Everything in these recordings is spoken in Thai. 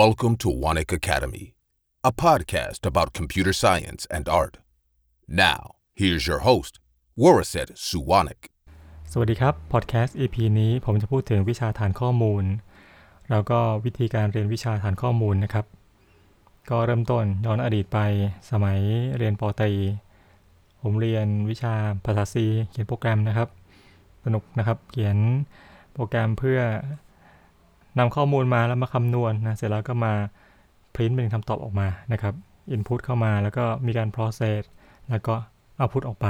Welcome to Wanik Academy, a podcast about computer science and art. Now, here's your host, Waraset Suwanik. สวัสดีครับ พอดแคสต์ EP นี้ผมจะพูดถึงวิชาฐานข้อมูล แล้วก็วิธีการเรียนวิชาฐานข้อมูลนะครับ ก็เริ่มต้นย้อนอดีตไปสมัยเรียนปตรี ผมเรียนวิชาภาษา C เขียนโปรแกรมนะครับ สนุกนะครับ เขียนโปรแกรมเพื่อ นำข้อมูลมาแล้วมาคำนวณนะเสร็จแล้วก็มาพิมพ์เป็นคำตอบออกมานะครับ input เข้ามาแล้วก็มีการ process แล้วก็ output ออกไป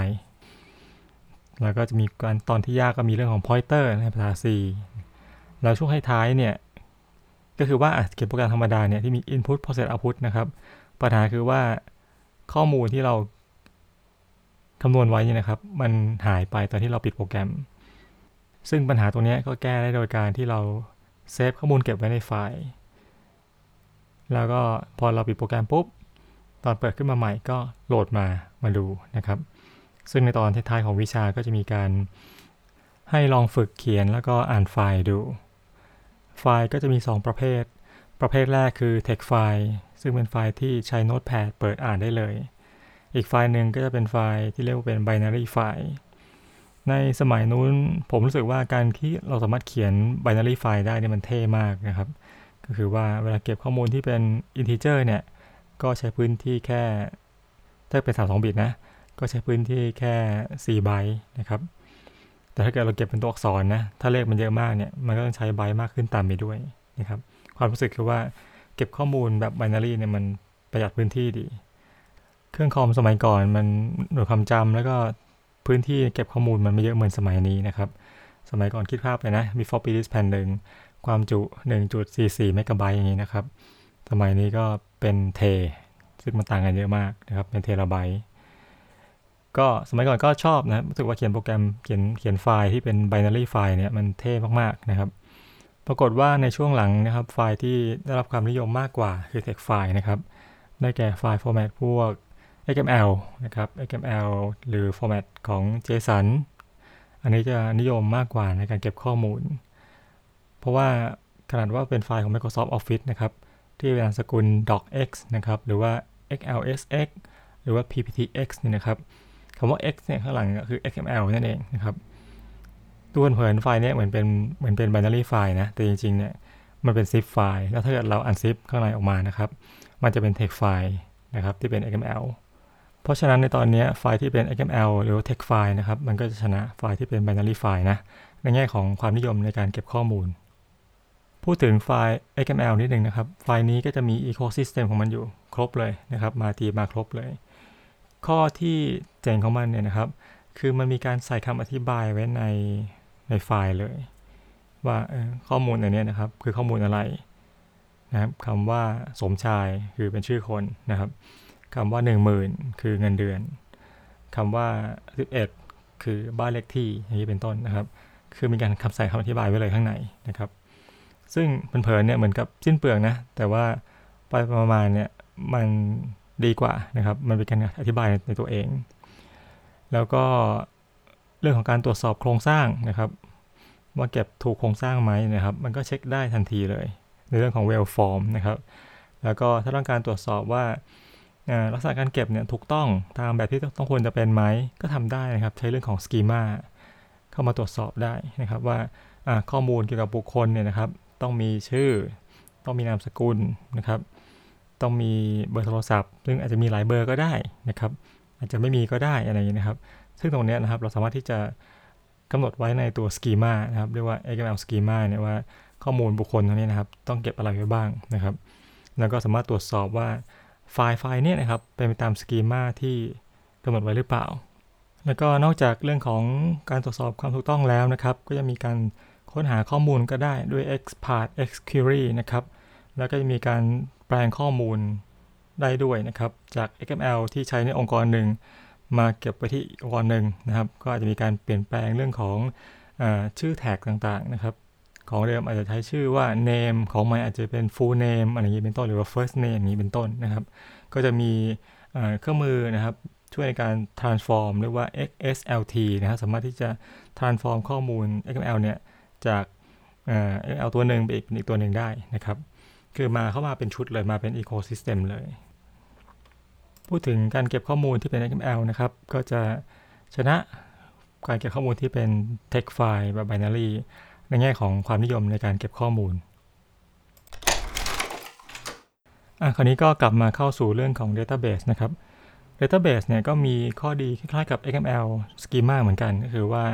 แล้วก็จะมีการตอนที่ยากก็มีเรื่องของ pointer ในภาษา C แล้วช่วงท้ายๆเนี่ย ก็คือว่าเขียนโปรแกรมธรรมดาเนี่ยที่มี input process output นะครับ ปัญหาคือว่าข้อมูลที่เราคำนวณไว้นี่นะครับ มันหายไปตอนที่เราปิดโปรแกรม ซึ่งปัญหาตรงนี้ก็แก้ได้โดยการที่เรา save ข้อมูลเก็บไว้ในไฟล์ แล้วก็พอเราปิดโปรแกรมปุ๊บ ตอนเปิดขึ้นมาใหม่ก็โหลดมามาดูนะครับ ซึ่งในตอนท้ายๆของวิชาก็จะมีการให้ลองฝึกเขียนแล้วก็อ่านไฟล์ดู ไฟล์ก็จะมี 2 ประเภท ประเภทแรกคือ text fileซึ่งเป็นไฟล์ที่ใช้ Notepad เปิดอ่านได้เลย อีกไฟล์หนึ่งก็จะเป็นไฟล์ที่เรียกว่าเป็น binary ไฟล์ ในสมัยนู้นผมรู้สึกว่าการที่เราสามารถเขียน binary ไฟล์ได้เนี่ยมันเท่มากนะครับ ก็คือว่าเวลาเก็บข้อมูลที่เป็น integer เนี่ย ก็ใช้พื้นที่แค่ ถ้าเป็น 32 บิตนะ ก็ใช้พื้นที่แค่4ไบต์นะครับ แต่ถ้าเกิดเราเก็บเป็นตัวอักษรนะ ถ้าเลขมันเยอะมากเนี่ย มันก็ต้องใช้ไบต์มากขึ้นตามไปด้วยนะครับ ความรู้สึกคือว่าเก็บข้อมูลแบบ binary เนี่ยมันประหยัดพื้นที่ดี เครื่องคอมสมัยก่อนมันหน่วยความจำแล้วก็ พื้นที่เก็บข้อมูลมันไม่เยอะเหมือนสมัยนี้นะครับ สมัยก่อนคิดภาพเลยนะมี floppy disk แผ่นหนึ่งความจุ 1.44 เมกะไบต์อย่างนี้นะครับ สมัยนี้ก็เป็นเท ซึ่งมันต่างกันเยอะมากนะครับ เป็นเทราไบต์ก็สมัยก่อนก็ชอบนะรู้สึกว่าเขียนโปรแกรมเขียนเขียนไฟล์ที่เป็น binary ไฟล์เนี่ยมันเท่มากๆนะครับ ปรากฏว่าในช่วงหลังนะครับไฟล์ที่ได้รับความนิยมมากกว่าคือ text ไฟล์นะครับ ได้แก่ไฟล์ format พวก XML นะครับ XML หรือ format ของ JSON อันนี้จะนิยมมากกว่าในการเก็บข้อมูล เพราะว่าขนาดว่าเป็นไฟล์ของ Microsoft Office นะครับ ที่เป็นนามสกุล docx นะครับ หรือว่า xlsx หรือว่า pptx นี่นะครับคำว่า x เนี่ยข้างหลังคือ XML นั่นเองนะครับตัวเผินไฟล์เนี่ยเหมือนเป็นเหมือนเป็น binary ไฟล์นะ แต่จริงๆ เนี่ยมันเป็น zip ไฟล์ แล้วถ้าเกิดเรา unzip ข้างในออกมานะครับ มันจะเป็น text ไฟล์นะครับที่เป็น XML เพราะฉะนั้นในตอนนี้ไฟล์ที่เป็น XML หรือ text ไฟล์นะครับ มันก็จะชนะไฟล์ที่เป็น binary ไฟล์นะ ในแง่ของความนิยมในการเก็บข้อมูล พูดถึงไฟล์ XML นิดนึงนะครับ ไฟล์นี้ก็จะมี ecosystem ของมันอยู่ครบเลยนะครับ มาทีมาครบเลย ข้อที่เจ๋งของมันเนี่ยนะครับ คือมันมีการใส่คำอธิบายไว้ในในไฟล์เลย ว่าข้อมูลอันนี้นะครับ คือข้อมูลอะไรนะครับคำว่าสมชายคือเป็นชื่อคนนะครับ คำว่า 10,000 คือเงินเดือนคำว่า 11 คือบ้านเลขที่อย่างนี้เป็นต้นนะครับ คือมีการคำใส่คำอธิบายไว้เลยข้างในนะครับ ซึ่งเพลินเนี่ยเหมือนกับสิ้นเปลืองนะ แต่ว่าไปประมาณเนี่ยมันดีกว่านะครับ มันเป็นการอธิบายในตัวเอง แล้วก็เรื่องของการตรวจสอบโครงสร้างนะครับ ว่าเก็บถูกโครงสร้างไหมนะครับ มันก็เช็คได้ทันทีเลย ในเรื่องของ well form นะครับ แล้วก็ถ้าต้องการตรวจสอบว่า ลักษณะการเก็บเนี่ยถูกต้องตามแบบที่ต้องควรจะเป็นไหมก็ทำได้นะครับใช้เรื่องของสกีมาเข้ามาตรวจสอบได้นะครับว่าข้อมูลเกี่ยวกับบุคคลเนี่ยนะครับ ต้องมีชื่อ ต้องมีนามสกุลนะครับ ต้องมีเบอร์โทรศัพท์ ซึ่งอาจจะมีหลายเบอร์ก็ได้นะครับ อาจจะไม่มีก็ได้อะไรอย่างนี้นะครับ ซึ่งตรงนี้นะครับเราสามารถที่จะกำหนดไว้ในตัวสกีมานะครับเรียกว่า XML schema เนี่ยว่าข้อมูลบุคคลตรงนี้นะครับ ต้องเก็บอะไรไว้บ้างนะครับ แล้วก็สามารถตรวจสอบว่า ไฟล์ไฟล์เนี่ยนะครับเป็นไปตามสกีมาที่กำหนดไว้หรือเปล่า แล้วก็นอกจากเรื่องของการตรวจสอบความถูกต้องแล้วนะครับ ก็จะมีการค้นหาข้อมูลก็ได้ด้วย xpath xquery นะครับ แล้วก็จะมีการแปลงข้อมูลได้ด้วยนะครับ จาก XML ที่ใช้ในองค์กรหนึ่ง มาเก็บไปที่องค์กรหนึ่งนะครับ ก็อาจจะมีการเปลี่ยนแปลงเรื่องของอชื่อแท็กต่างๆนะครับ ของเดิมอาจจะใช้ชื่อว่า name ของใหม่อาจจะเป็น full name อะไรอย่างนี้เป็นต้นหรือว่า first name อย่างนี้เป็นต้นนะครับ ก็จะมีเครื่องมือนะครับช่วยในการ transform เรียกว่า XSLT นะครับสามารถที่จะ transform ข้อมูล XML เนี่ยจาก XML ตัวหนึ่งไปอีกอีกตัวหนึ่งได้นะครับ คือมาเข้ามาเป็นชุดเลยมาเป็นอีโคซิสเต็มเลย พูดถึงการเก็บข้อมูลที่เป็น XML นะครับ ก็จะชนะการเก็บข้อมูลที่เป็น text file แบบ binary ในแง่ของความนิยมในการเก็บข้อมูลอะคราวนี้ก็กลับมาเข้าสู่เรื่องของ database นะครับ database เนี่ยก็มีข้อดีคล้ายๆกับ XML schema เหมือนกัน ก็คือว่า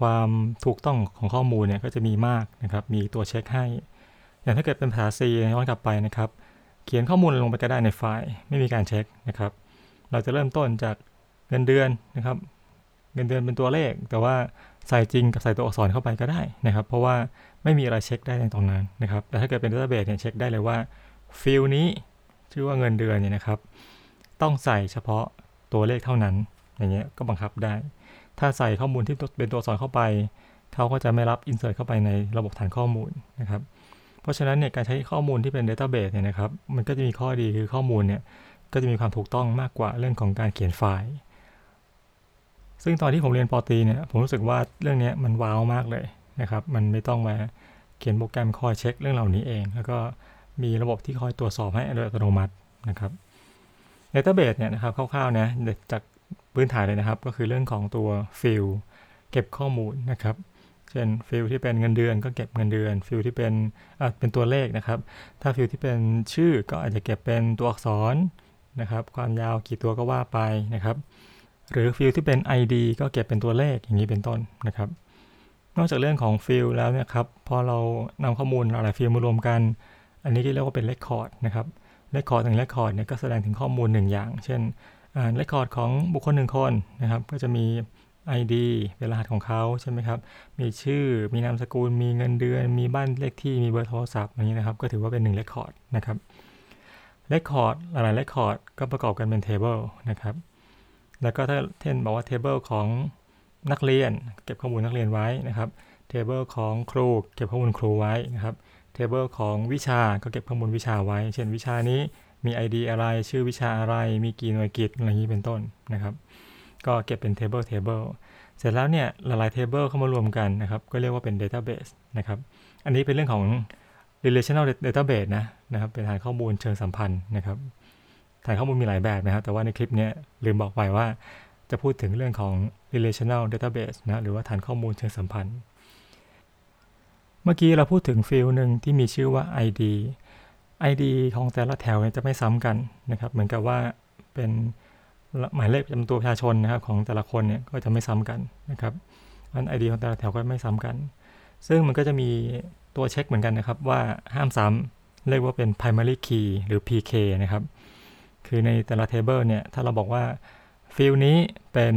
ความถูกต้องของข้อมูลเนี่ยก็จะมีมากนะครับ มีตัวเช็คให้ อย่างถ้าเกิดเป็นภาษา C ย้อนกลับไปนะครับ เขียนข้อมูลลงไปก็ได้ในไฟล์ ไม่มีการเช็คนะครับ เราจะเริ่มต้นจากเงินเดือนนะครับ เงินเดือนเป็นตัวเลข แต่ว่าใส่จริงกับใส่ตัวอักษรเข้าไปก็ได้นะครับ เพราะว่าไม่มีอะไรเช็คได้ในตรงนั้นนะครับ แต่ถ้าเกิดเป็น database เนี่ยเช็คได้เลยว่าฟิลนี้ชื่อว่าเงินเดือนเนี่ยนะครับ ต้องใส่เฉพาะตัวเลขเท่านั้นอย่างเงี้ยก็บังคับได้ ถ้าใส่ข้อมูลที่เป็นตัวอักษรเข้าไปเขาก็จะไม่รับ insert เข้าไปในระบบฐานข้อมูลนะครับ เพราะฉะนั้นเนี่ยการใช้ข้อมูลที่เป็น database เนี่ยนะครับ มันก็จะมีข้อดีคือข้อมูลเนี่ยก็จะมีความถูกต้องมากกว่าเรื่องของการเขียนไฟล์ ซึ่งตอนที่ผมเรียนปอตรีเนี่ยผมรู้สึกว่าเรื่องนี้มันว้าวมากเลยนะครับ มันไม่ต้องมาเขียนโปรแกรมคอยเช็คเรื่องเหล่านี้เอง แล้วก็มีระบบที่คอยตรวจสอบให้โดยอัตโนมัตินะครับ database เนี่ยนะครับคร่าวๆนะจากพื้นฐานเลยนะครับ ก็คือเรื่องของตัว field เก็บข้อมูลนะครับเช่น field ที่เป็นเงินเดือนก็เก็บเงินเดือน field ที่เป็นเป็นตัวเลขนะครับ ถ้า field ที่เป็นชื่อก็อาจจะเก็บเป็นตัวอักษรนะครับ ความยาวกี่ตัวก็ว่าไปนะครับ หรือ field ที่เป็น ID ก็เก็บเป็นตัวเลขอย่างนี้เป็นต้นนะครับ นอกจากเรื่องของ field แล้วเนี่ยครับพอเรานำข้อมูลหลาย field มารวมกัน อันนี้ก็เรียกว่าเป็น record นะครับ record หนึ่ง record เนี่ยก็แสดงถึงข้อมูลหนึ่งอย่าง เช่น record ของบุคคลหนึ่งคนนะครับ ก็จะมี ID เป็นรหัสของเขาใช่ไหมครับ มีชื่อ มีนามสกุล มีเงินเดือน มีบ้านเลขที่ มีเบอร์โทรศัพท์อย่างนี้นะครับ ก็ถือว่าเป็น1 Record นะครับ Record หลายๆ Record ก็ประกอบกันเป็น Table นะครับ แล้วก็ถ้าเช่นบอกว่า Table ของนักเรียน เก็บข้อมูลนักเรียนไว้นะครับ Table ของครูเก็บข้อมูลครูไว้นะครับ Table ของวิชาก็เก็บข้อมูลวิชาไว้ เช่นวิชานี้มี ID อะไร ชื่อวิชาอะไร มีกี่หน่วยกิจอะไรอย่างนี้เป็นต้นนะครับ ก็เก็บเป็น table table เสร็จแล้วเนี่ยหลายๆ table เข้ามารวมกันนะครับ ก็เรียกว่าเป็น database นะครับ อันนี้เป็นเรื่องของ relational database นะนะครับ เป็นฐานข้อมูลเชิงสัมพันธ์นะครับ ฐานข้อมูลมีหลายแบบนะครับ แต่ว่าในคลิปนี้ลืมบอกไปว่าจะพูดถึงเรื่องของ relational database นะ หรือว่าฐานข้อมูลเชิงสัมพันธ์ เมื่อกี้เราพูดถึงฟิลหนึ่งที่มีชื่อว่า ID ID ของแต่ละแถวจะไม่ซ้ำกันนะครับ เหมือนกับว่าเป็นหมายเลขประจำตัวประชาชนนะครับของแต่ละคนเนี่ยก็จะไม่ซ้ำกันนะครับอัน ID ของแต่ละแถวก็ไม่ซ้ำกัน ซึ่งมันก็จะมีตัวเช็คเหมือนกันนะครับว่าห้ามซ้ำเรียกว่าเป็น primary key หรือ PK นะครับ คือในแต่ละ table เนี่ย ถ้าเราบอกว่า field นี้เป็น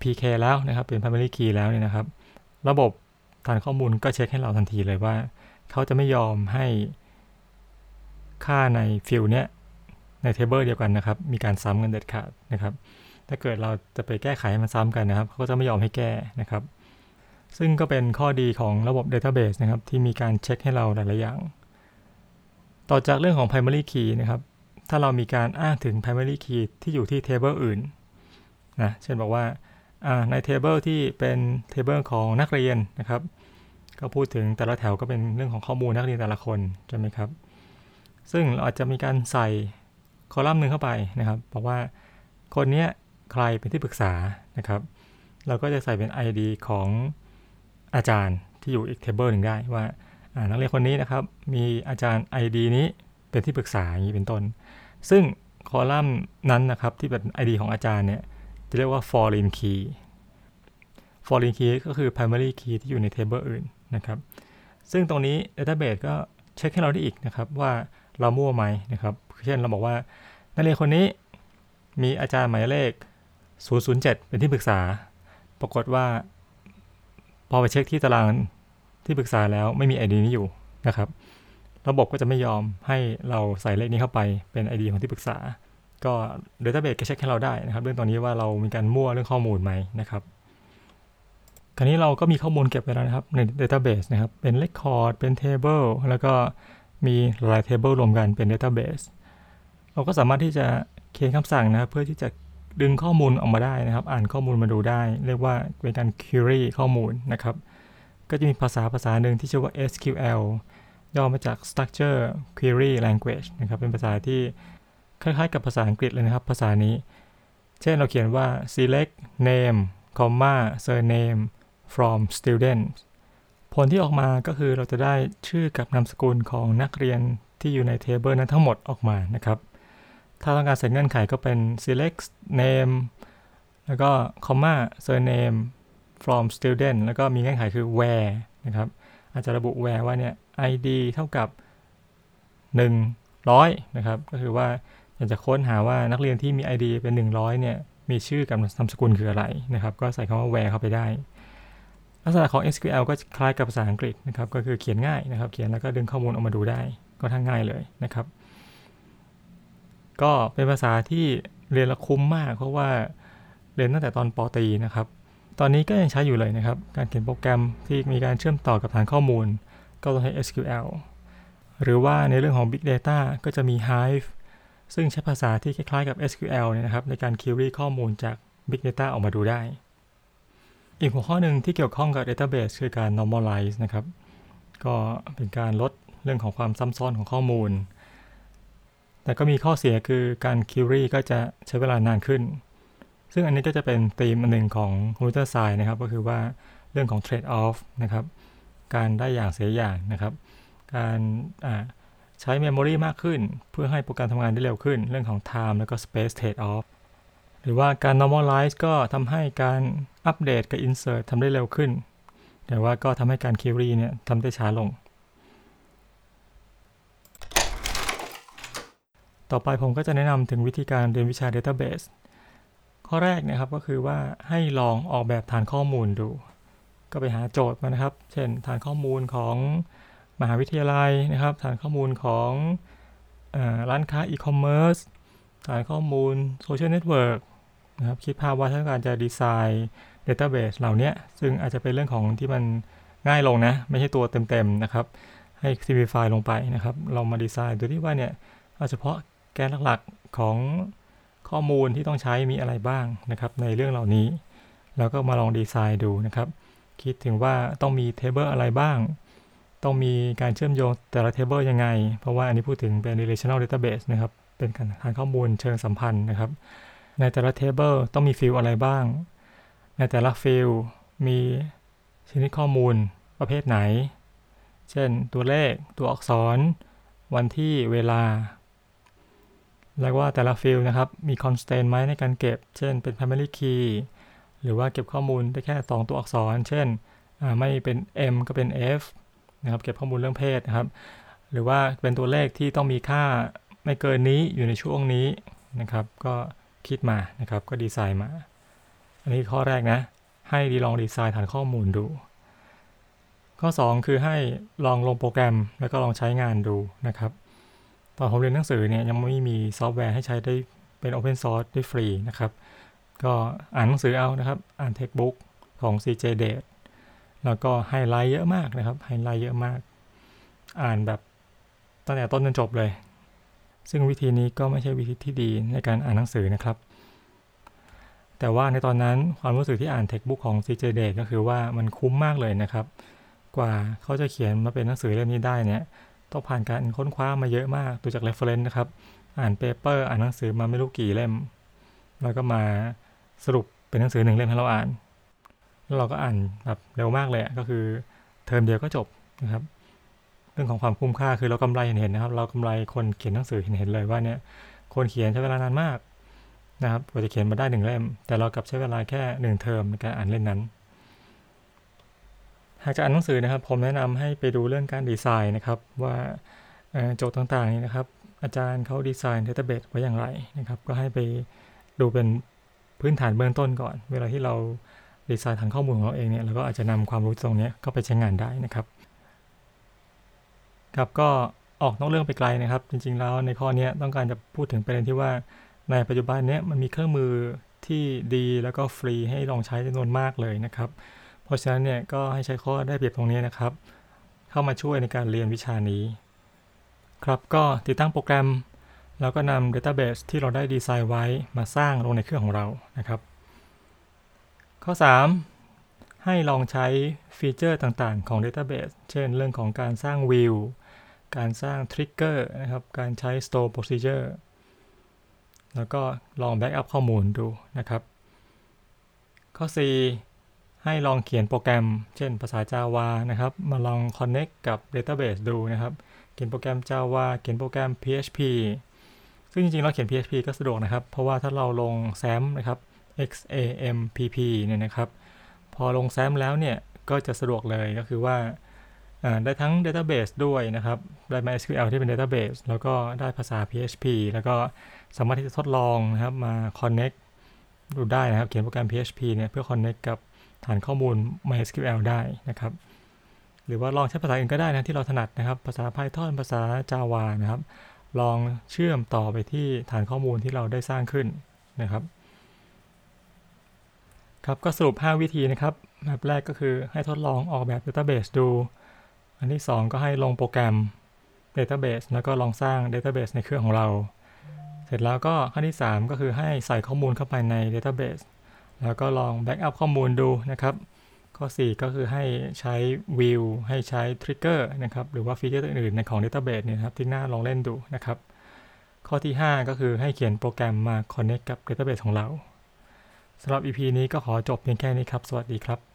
PK แล้วนะครับ เป็น primary key แล้วเนี่ยนะครับ ระบบฐานข้อมูลก็เช็คให้เราทันทีเลยว่า เขาจะไม่ยอมให้ค่าใน field เนี้ยใน table เดียวกันนะครับ มีการซ้ำกันเด็ดขาดนะครับ ถ้าเกิดเราจะไปแก้ไขมันซ้ำกันนะครับ เขาก็จะไม่ยอมให้แก้นะครับ ซึ่งก็เป็นข้อดีของระบบ Database นะครับ ที่มีการเช็คให้เราหลายๆอย่าง ต่อจากเรื่องของ primary key นะครับ ถ้าเรามีการอ้างถึง primary key ที่อยู่ที่ table อื่นนะเช่นบอกว่าใน table ที่เป็น table ของนักเรียนนะครับ ก็พูดถึงแต่ละแถวก็เป็นเรื่องของข้อมูลนักเรียนแต่ละคนใช่ไหมครับ ซึ่งเราอาจจะมีการใส่คอลัมน์หนึ่งเข้าไปนะครับบอกว่าคนนี้ใครเป็นที่ปรึกษานะครับ เราก็จะใส่เป็น ID ของอาจารย์ที่อยู่อีกเทเบิลหนึ่งได้ว่านักเรียนคนนี้นะครับ มีอาจารย์ ID นี้ เป็นที่ปรึกษาอย่างนี้เป็นต้น ซึ่งคอลัมน์นั้นนะครับที่เป็น ID ของอาจารย์เนี่ยจะเรียกว่า foreign key foreign key ก็คือ primary key ที่อยู่ในเทเบิลอื่นนะครับ ซึ่งตรงนี้ database ก็เช็คให้เราได้อีกนะครับว่าเรามั่วไหมนะครับ เช่นเราบอกว่านักเรียนคนนี้มีอาจารย์หมายเลข 007 เป็นที่ปรึกษา ปรากฏว่า พอไปเช็คที่ตารางที่ปรึกษาแล้วไม่มี ID นี้อยู่นะครับ ระบบก็จะไม่ยอมให้เราใส่เลขนี้เข้าไปเป็น ID ของที่ปรึกษา ก็ Database ก็เช็คให้เราได้นะครับ เรื่องตอนนี้ว่าเรามีการมั่วเรื่องข้อมูลไหมนะครับคราวนี้เราก็มีข้อมูลเก็บไว้แล้วนะครับใน Database นะครับเป็น Record เป็น Table แล้วก็มีหลายเทเบิลรวมกันเป็น Database เราก็สามารถที่จะเขียนคำสั่งนะครับเพื่อที่จะดึงข้อมูลออกมาได้นะครับ อ่านข้อมูลมาดูได้ เรียกว่าเป็นการ query ข้อมูลนะครับ ก็จะมีภาษาภาษาหนึ่งที่ชื่อว่า SQL ย่อมาจาก structure query language นะครับ เป็นภาษาที่คล้ายๆกับภาษาอังกฤษเลยนะครับ ภาษานี้ เช่นเราเขียนว่า select name comma surname from student ผลที่ออกมาก็คือเราจะได้ชื่อกับนามสกุลของนักเรียนที่อยู่ในเทเบิลนั้นทั้งหมดออกมานะครับ ถ้าต้องการใส่เงื่อนไขก็เป็น select name แล้วก็ comma surname from student แล้วก็มีเงื่อนไขคือ where นะครับ อาจจะระบุ where ว่าเนี่ย id เท่ากับ 100 นะครับ ก็คือว่าอยากจะค้นหาว่านักเรียนที่มี id เป็น 100 เนี่ย มีชื่อกับนามสกุลคืออะไรนะครับ ก็ใส่คำว่า where เข้าไปได้ ลักษณะของ SQL ก็คล้ายกับภาษาอังกฤษนะครับ ก็คือเขียนง่ายนะครับ เขียนแล้วก็ดึงข้อมูลออกมาดูได้ ก็ทั้งง่ายเลยนะครับ ก็เป็นภาษาที่เรียนละคุ้มมาก เพราะว่าเรียนตั้งแต่ตอนปตรีนะครับ ตอนนี้ก็ยังใช้อยู่เลยนะครับ การเขียนโปรแกรมที่มีการเชื่อมต่อกับฐานข้อมูล ก็ต้องใช้ SQL หรือว่าในเรื่องของ Big Data ก็จะมี Hive ซึ่งใช้ภาษาที่คล้ายๆกับ SQL เนี่ยนะครับในการ query ข้อมูลจาก Big Data ออกมาดูได้ อีกหัวข้อหนึ่งที่เกี่ยวข้องกับ Database คือการ normalize นะครับ ก็เป็นการลดเรื่องของความซ้ำซ้อนของข้อมูล แต่ก็มีข้อเสียคือการ query ก็จะใช้เวลานานขึ้น ซึ่งอันนี้ก็จะเป็นธีมอันหนึ่งของ computer science นะครับ ก็คือว่าเรื่องของ trade off นะครับ การได้อย่างเสียอย่างนะครับ การใช้ memory มากขึ้น เพื่อให้โปรแกรมทำงานได้เร็วขึ้น เรื่องของ time แล้วก็ space trade off หรือว่าการ normalize ก็ทำให้การอัปเดตกับ insert ทำได้เร็วขึ้น แต่ว่าก็ทำให้การ query เนี่ยทำได้ช้าลง ต่อไปผมก็จะแนะนำถึงวิธีการเรียนวิชา database ข้อแรกนะครับก็คือว่าให้ลองออกแบบฐานข้อมูลดู ก็ไปหาโจทย์มานะครับ เช่นฐานข้อมูลของมหาวิทยาลัยนะครับ ฐานข้อมูลของอร้านค้าอีคอมเมิร์ซฐานข้อมูล social network นะครับคิดภาพว่าถ้าการจะดีไซน์ Database เหล่านี้ซึ่งอาจจะเป็นเรื่องของที่มันง่ายลงนะ ไม่ใช่ตัวเต็มๆนะครับ ให้ simplify ลงไปนะครับ เรามาดีไซน์ดูที่ว่าเนี่ยเอาเฉพาะแกนหลักๆของข้อมูลที่ต้องใช้มีอะไรบ้างนะครับ ในเรื่องเหล่านี้ แล้วก็มาลองดีไซน์ดูนะครับ คิดถึงว่าต้องมี table อะไรบ้าง ต้องมีการเชื่อมโยงแต่ละ table ยังไง เพราะว่าอันนี้พูดถึงเป็น relational database นะครับ เป็นการฐานข้อมูลเชิงสัมพันธ์นะครับ ในแต่ละ table ต้องมี field อะไรบ้าง ในแต่ละ fieldมีชนิดข้อมูลประเภทไหน เช่น ตัวเลข ตัวอักษร วันที่ เวลา แล้วว่าแต่ละฟิลนะครับ มี constraint ไหมในการเก็บ เช่น เป็น primary key หรือว่าเก็บข้อมูลได้แค่ 2 ตัวอักษร เช่นไม่เป็น M ก็เป็น F นะครับเก็บข้อมูลเรื่องเพศนะครับ หรือว่าเป็นตัวเลขที่ต้องมีค่าไม่เกินนี้อยู่ในช่วงนี้นะครับ ก็คิดมานะครับก็ดีไซน์มา อันนี้ข้อแรกนะ ให้ดีลองดีไซน์ฐานข้อมูลดู ข้อ 2 คือให้ลองลงโปรแกรมแล้วก็ลองใช้งานดูนะครับตอนผมเรียนหนังสือเนี่ยยังไม่มีซอฟต์แวร์ให้ใช้ได้เป็น Open Source ได้ฟรีนะครับ ก็อ่านหนังสือเอานะครับ อ่าน textbook ของ CJ Date แล้วก็ไฮไลท์เยอะมากนะครับ ไฮไลท์เยอะมาก อ่านแบบตั้งแต่ต้นจนจบเลย ซึ่งวิธีนี้ก็ไม่ใช่วิธีที่ดีในการอ่านหนังสือนะครับ แต่ว่าในตอนนั้นความรู้สึกที่อ่าน textbook ของ CJ Date ก็คือว่ามันคุ้มมากเลยนะครับ กว่าเขาจะเขียนมาเป็นหนังสือเล่มนี้ได้เนี่ยต้องผ่านการค้นคว้ามาเยอะมากดูจาก reference นะครับ อ่าน paper อ่านหนังสือมาไม่รู้กี่เล่ม แล้วก็มา สรุปเป็นหนังสือหนึ่งเล่มให้เราอ่าน แล้วเราก็อ่านแบบเร็วมากเลยก็คือเทอมเดียวก็จบนะครับ เรื่องของความคุ้มค่าคือเรากำไรเห็นๆนะครับ เรากำไรคนเขียนหนังสือเห็นๆเลยว่าเนี่ยคนเขียนใช้เวลานานมากนะครับกว่าจะเขียนมาได้หนึ่งเล่ม แต่เรากลับใช้เวลาแค่หนึ่งเทอมในการอ่านเล่มนั้นหากจะอ่านหนังสือนะครับ ผมแนะนำให้ไปดูเรื่องการดีไซน์นะครับ ว่าโจทย์ต่างๆนี้นะครับ อาจารย์เขาดีไซน์เดต้าเบสไว้อย่างไรนะครับ ก็ให้ไปดูเป็น พื้นฐานเบื้องต้นก่อน เวลาที่เราดีไซน์ฐานข้อมูลของเราเองเนี่ยเราก็อาจจะนำความรู้ตรงนี้เข้าไปใช้งานได้นะครับ ครับก็ออกนอกเรื่องไปไกลนะครับ จริงๆแล้วในข้อนี้ต้องการจะพูดถึงประเด็นที่ว่าในปัจจุบันนี้มันมีเครื่องมือที่ดีแล้วก็ฟรีให้ลองใช้จำนวนมากเลยนะครับ เพราะฉะนั้นเนี่ยก็ให้ใช้ข้อได้เปรียบตรงนี้นะครับ เข้ามาช่วยในการเรียนวิชานี้ ครับก็ติดตั้งโปรแกรม แล้วก็นำ Database ที่เราได้ดีไซน์ไว้มาสร้างลงในเครื่องของเรานะครับ ข้อ 3 ให้ลองใช้ฟีเจอร์ต่างๆของ Database เช่นเรื่องของการสร้างวิวการสร้าง trigger นะครับ การใช้ store procedure แล้วก็ลอง backup ข้อมูลดูนะครับ ข้อ 4 ให้ลองเขียนโปรแกรม เช่นภาษา Java นะครับ มาลอง connect กับ database ดูนะครับ เขียนโปรแกรม Java เขียนโปรแกรม PHP ซึ่งจริงๆเราเขียน PHP ก็สะดวกนะครับ เพราะว่าถ้าเราลง SAM นะครับ XAMPP เนี่ยนะครับ พอลง SAM แล้วเนี่ย ก็จะสะดวกเลยก็คือว่าได้ทั้ง Database ด้วยนะครับ ได้ MySQL ที่เป็น Database แล้วก็ได้ภาษา PHP แล้วก็สามารถที่จะทดลองนะครับมา Connect ดูได้นะครับ เขียนโปรแกรม PHP เนี่ยเพื่อ Connect กับฐานข้อมูล MySQL ได้นะครับ หรือว่าลองใช้ภาษาอื่นก็ได้นะที่เราถนัดนะครับ ภาษา Python ภาษา Java นะครับ ลองเชื่อมต่อไปที่ฐานข้อมูลที่เราได้สร้างขึ้นนะครับ ครับก็สรุป 5 วิธีนะครับแบบแรกก็คือให้ทดลองออกแบบ Database ดู อันที่ 2 ก็ให้ลงโปรแกรม Database แล้วก็ลองสร้าง Database ในเครื่องของเรา เสร็จแล้วก็ขั้นที่ 3 ก็คือให้ใส่ข้อมูลเข้าไปใน Database แล้วก็ลอง Backup ข้อมูลดูนะครับ ข้อ 4 ก็คือให้ใช้ View ให้ใช้ Trigger นะครับ หรือว่าฟีเจอร์อื่นๆในของ Database เนี่ยครับที่น่าลองเล่นดูนะครับ ข้อที่ 5 ก็คือให้เขียนโปรแกรมมา Connect กับ Database ของเราสำหรับ EP นี้ก็ขอจบเพียงแค่นี้ครับ สวัสดีครับ